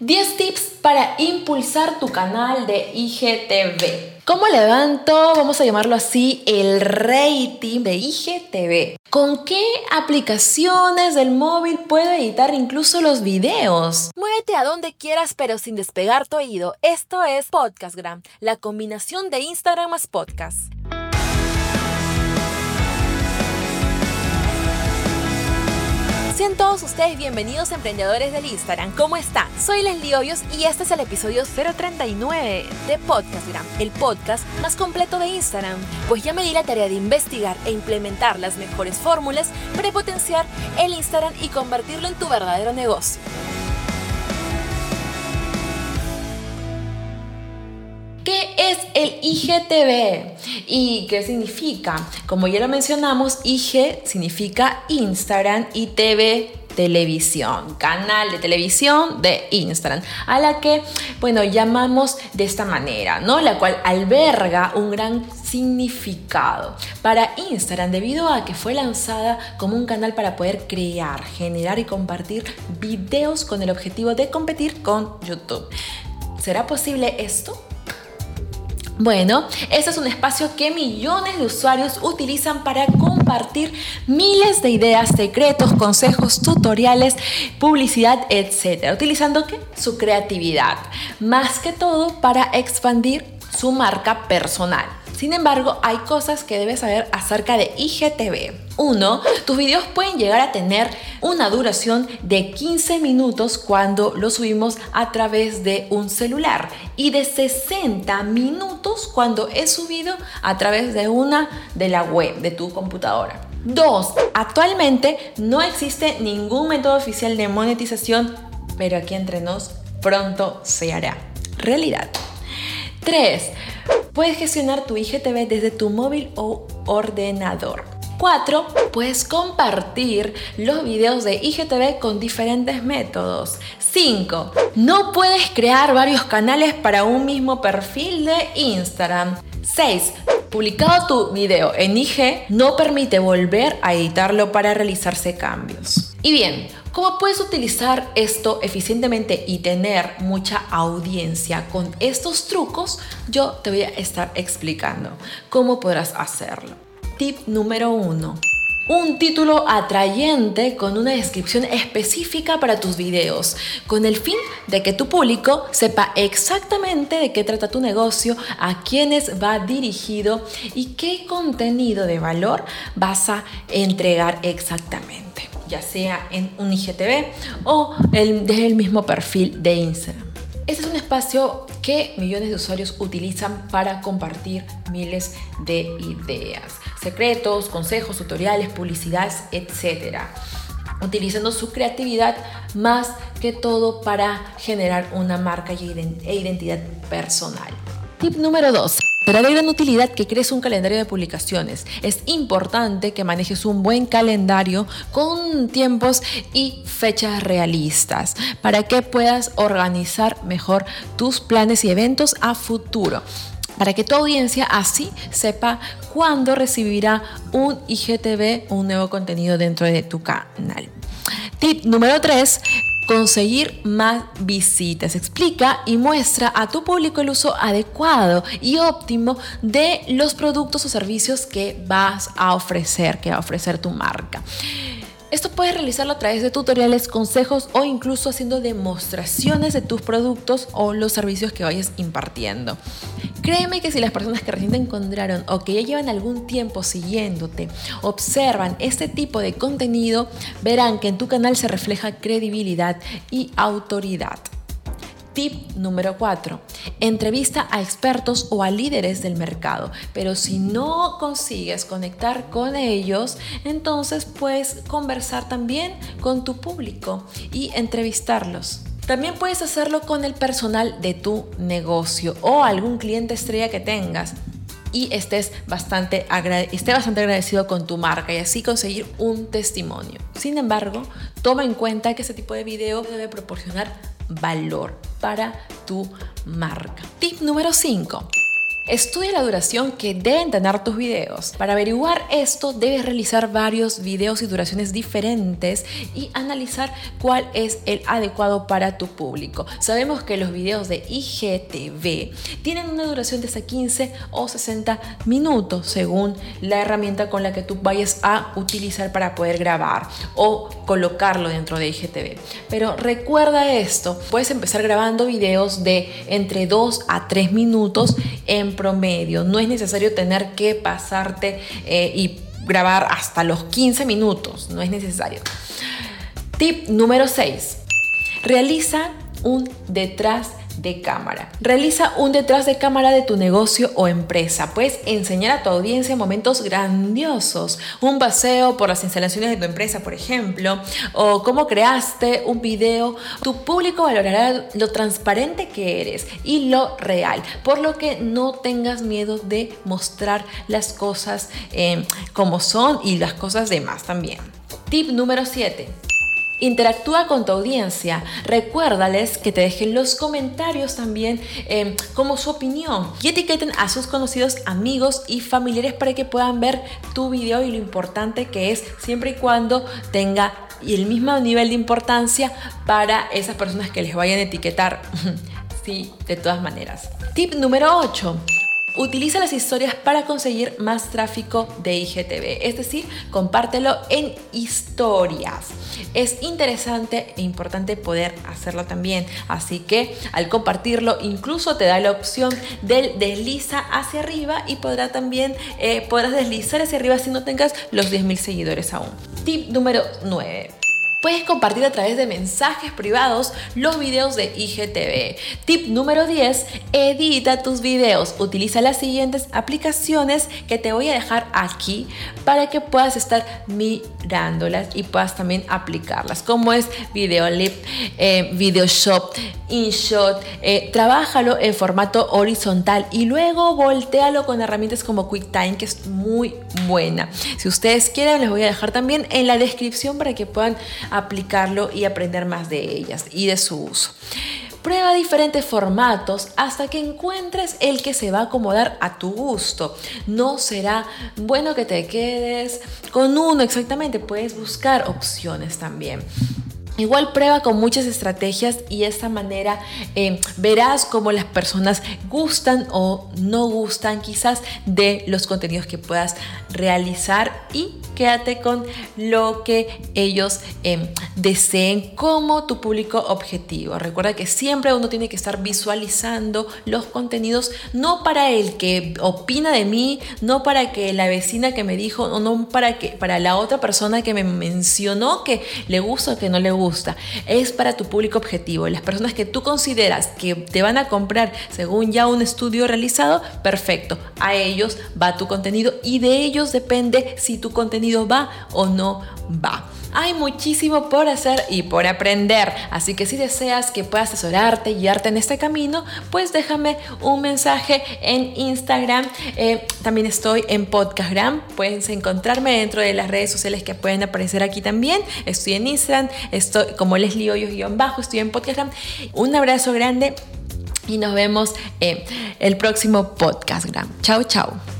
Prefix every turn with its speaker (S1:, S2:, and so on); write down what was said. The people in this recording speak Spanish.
S1: 10 tips para impulsar tu canal de IGTV. ¿Cómo levanto, vamos a llamarlo así, el rating de IGTV? ¿Con qué aplicaciones del móvil puedo editar incluso los videos?
S2: Muévete a donde quieras pero sin despegar tu oído. Esto es Podcastgram, la combinación de Instagram más podcast. Sean todos ustedes bienvenidos emprendedores del Instagram. ¿Cómo están? Soy Leslie Hoyos y este es el episodio 039 de Podcastgram, el podcast más completo de Instagram. Pues ya me di la tarea de investigar e implementar las mejores fórmulas para potenciar el Instagram y convertirlo en tu verdadero negocio.
S1: Es el IGTV? ¿Y qué significa? Como ya lo mencionamos, IG significa Instagram y TV televisión, canal de televisión de Instagram, a la que, bueno, llamamos de esta manera, ¿no? La cual alberga un gran significado para Instagram debido a que fue lanzada como un canal para poder crear, generar y compartir videos con el objetivo de competir con YouTube. ¿Será posible esto? Bueno, este es un espacio que millones de usuarios utilizan para compartir miles de ideas, secretos, consejos, tutoriales, publicidad, etc. Utilizando su creatividad, más que todo para expandir su marca personal. Sin embargo, hay cosas que debes saber acerca de IGTV. 1. Tus videos pueden llegar a tener una duración de 15 minutos cuando los subimos a través de un celular y de 60 minutos cuando es subido a través de una de la web de tu computadora. 2. Actualmente no existe ningún método oficial de monetización, pero aquí entre nos pronto se hará realidad. 3. Puedes gestionar tu IGTV desde tu móvil o ordenador. 4. Puedes compartir los videos de IGTV con diferentes métodos. 5. No puedes crear varios canales para un mismo perfil de Instagram. 6. Publicado tu video en IG no permite volver a editarlo para realizarse cambios. Y bien, ¿Cómo puedes utilizar esto eficientemente y tener mucha audiencia con estos trucos? Yo te voy a estar explicando cómo podrás hacerlo. Tip número uno. Un título atrayente con una descripción específica para tus videos, con el fin de que tu público sepa exactamente de qué trata tu negocio, a quiénes va dirigido y qué contenido de valor vas a entregar exactamente ya sea en un IGTV o desde el mismo perfil de Instagram. Este es un espacio que millones de usuarios utilizan para compartir miles de ideas, secretos, consejos, tutoriales, publicidades, etc. Utilizando su creatividad más que todo para generar una marca e identidad personal. Tip número 2. Será de gran utilidad que crees un calendario de publicaciones. Es importante que manejes un buen calendario con tiempos y fechas realistas para que puedas organizar mejor tus planes y eventos a futuro para que tu audiencia así sepa cuándo recibirá un IGTV, un nuevo contenido dentro de tu canal. Tip número 3 conseguir más visitas. Explica y muestra a tu público el uso adecuado y óptimo de los productos o servicios que vas a ofrecer, que va a ofrecer tu marca. Esto puedes realizarlo a través de tutoriales, consejos o incluso haciendo demostraciones de tus productos o los servicios que vayas impartiendo. Créeme que si las personas que recién te encontraron o que ya llevan algún tiempo siguiéndote observan este tipo de contenido, verán que en tu canal se refleja credibilidad y autoridad. Tip número 4. Entrevista a expertos o a líderes del mercado. Pero si no consigues conectar con ellos, entonces puedes conversar también con tu público y entrevistarlos. También puedes hacerlo con el personal de tu negocio o algún cliente estrella que tengas y estés bastante, esté bastante agradecido con tu marca y así conseguir un testimonio. Sin embargo, toma en cuenta que este tipo de video debe proporcionar valor para tu marca. Tip número 5. Estudia la duración que deben tener tus videos. Para averiguar esto, debes realizar varios videos y duraciones diferentes y analizar cuál es el adecuado para tu público. Sabemos que los videos de IGTV tienen una duración de hasta 15 o 60 minutos según la herramienta con la que tú vayas a utilizar para poder grabar o colocarlo dentro de IGTV. Pero recuerda esto, puedes empezar grabando videos de entre 2 a 3 minutos en promedio. No es necesario tener que pasarte eh, y grabar hasta los 15 minutos. No es necesario. Tip número 6. Realiza un detrás de cámara. Realiza un detrás de cámara de tu negocio o empresa. Puedes enseñar a tu audiencia momentos grandiosos. Un paseo por las instalaciones de tu empresa, por ejemplo, o cómo creaste un video. Tu público valorará lo transparente que eres y lo real, por lo que no tengas miedo de mostrar las cosas eh, como son y las cosas demás también. Tip número 7. Interactúa con tu audiencia. Recuérdales que te dejen los comentarios también em, como su opinión y etiqueten a sus conocidos amigos y familiares para que puedan ver tu video y lo importante que es siempre y cuando tenga el mismo nivel de importancia para esas personas que les vayan a etiquetar. sí, de todas maneras. Tip número 8. Utiliza las historias para conseguir más tráfico de IGTV, es decir, compártelo en historias. Es interesante e importante poder hacerlo también, así que al compartirlo incluso te da la opción del desliza hacia arriba y podrá también eh, podrás deslizar hacia arriba si no tengas los 10.000 seguidores aún. Tip número 9 Puedes compartir a través de mensajes privados los videos de IGTV. Tip número 10. Edita tus videos. Utiliza las siguientes aplicaciones que te voy a dejar aquí para que puedas estar mirándolas y puedas también aplicarlas. Como es Videolip, eh, Videoshop, InShot. Eh, trabájalo en formato horizontal y luego voltealo con herramientas como QuickTime que es muy buena. Si ustedes quieren les voy a dejar también en la descripción para que puedan aplicarlo y aprender más de ellas y de su uso. Prueba diferentes formatos hasta que encuentres el que se va a acomodar a tu gusto. No será bueno que te quedes con uno exactamente, puedes buscar opciones también. Igual prueba con muchas estrategias y de esta manera eh, verás cómo las personas gustan o no gustan quizás de los contenidos que puedas realizar y quédate con lo que ellos em, deseen como tu público objetivo. Recuerda que siempre uno tiene que estar visualizando los contenidos no para el que opina de mí, no para que la vecina que me dijo, no para que para la otra persona que me mencionó que le gusta o que no le gusta. Es para tu público objetivo. Las personas que tú consideras que te van a comprar según ya un estudio realizado, perfecto. A ellos va tu contenido y de ellos depende si tu contenido va o no va. Hay muchísimo por hacer y por aprender, así que si deseas que pueda asesorarte y guiarte en este camino, pues déjame un mensaje en Instagram. Eh, también estoy en Podcastgram, puedes encontrarme dentro de las redes sociales que pueden aparecer aquí también. Estoy en Instagram, estoy como Leslie Hoyos-bajo, estoy en Podcastgram. Un abrazo grande y nos vemos en el próximo Podcastgram. Chao, chao.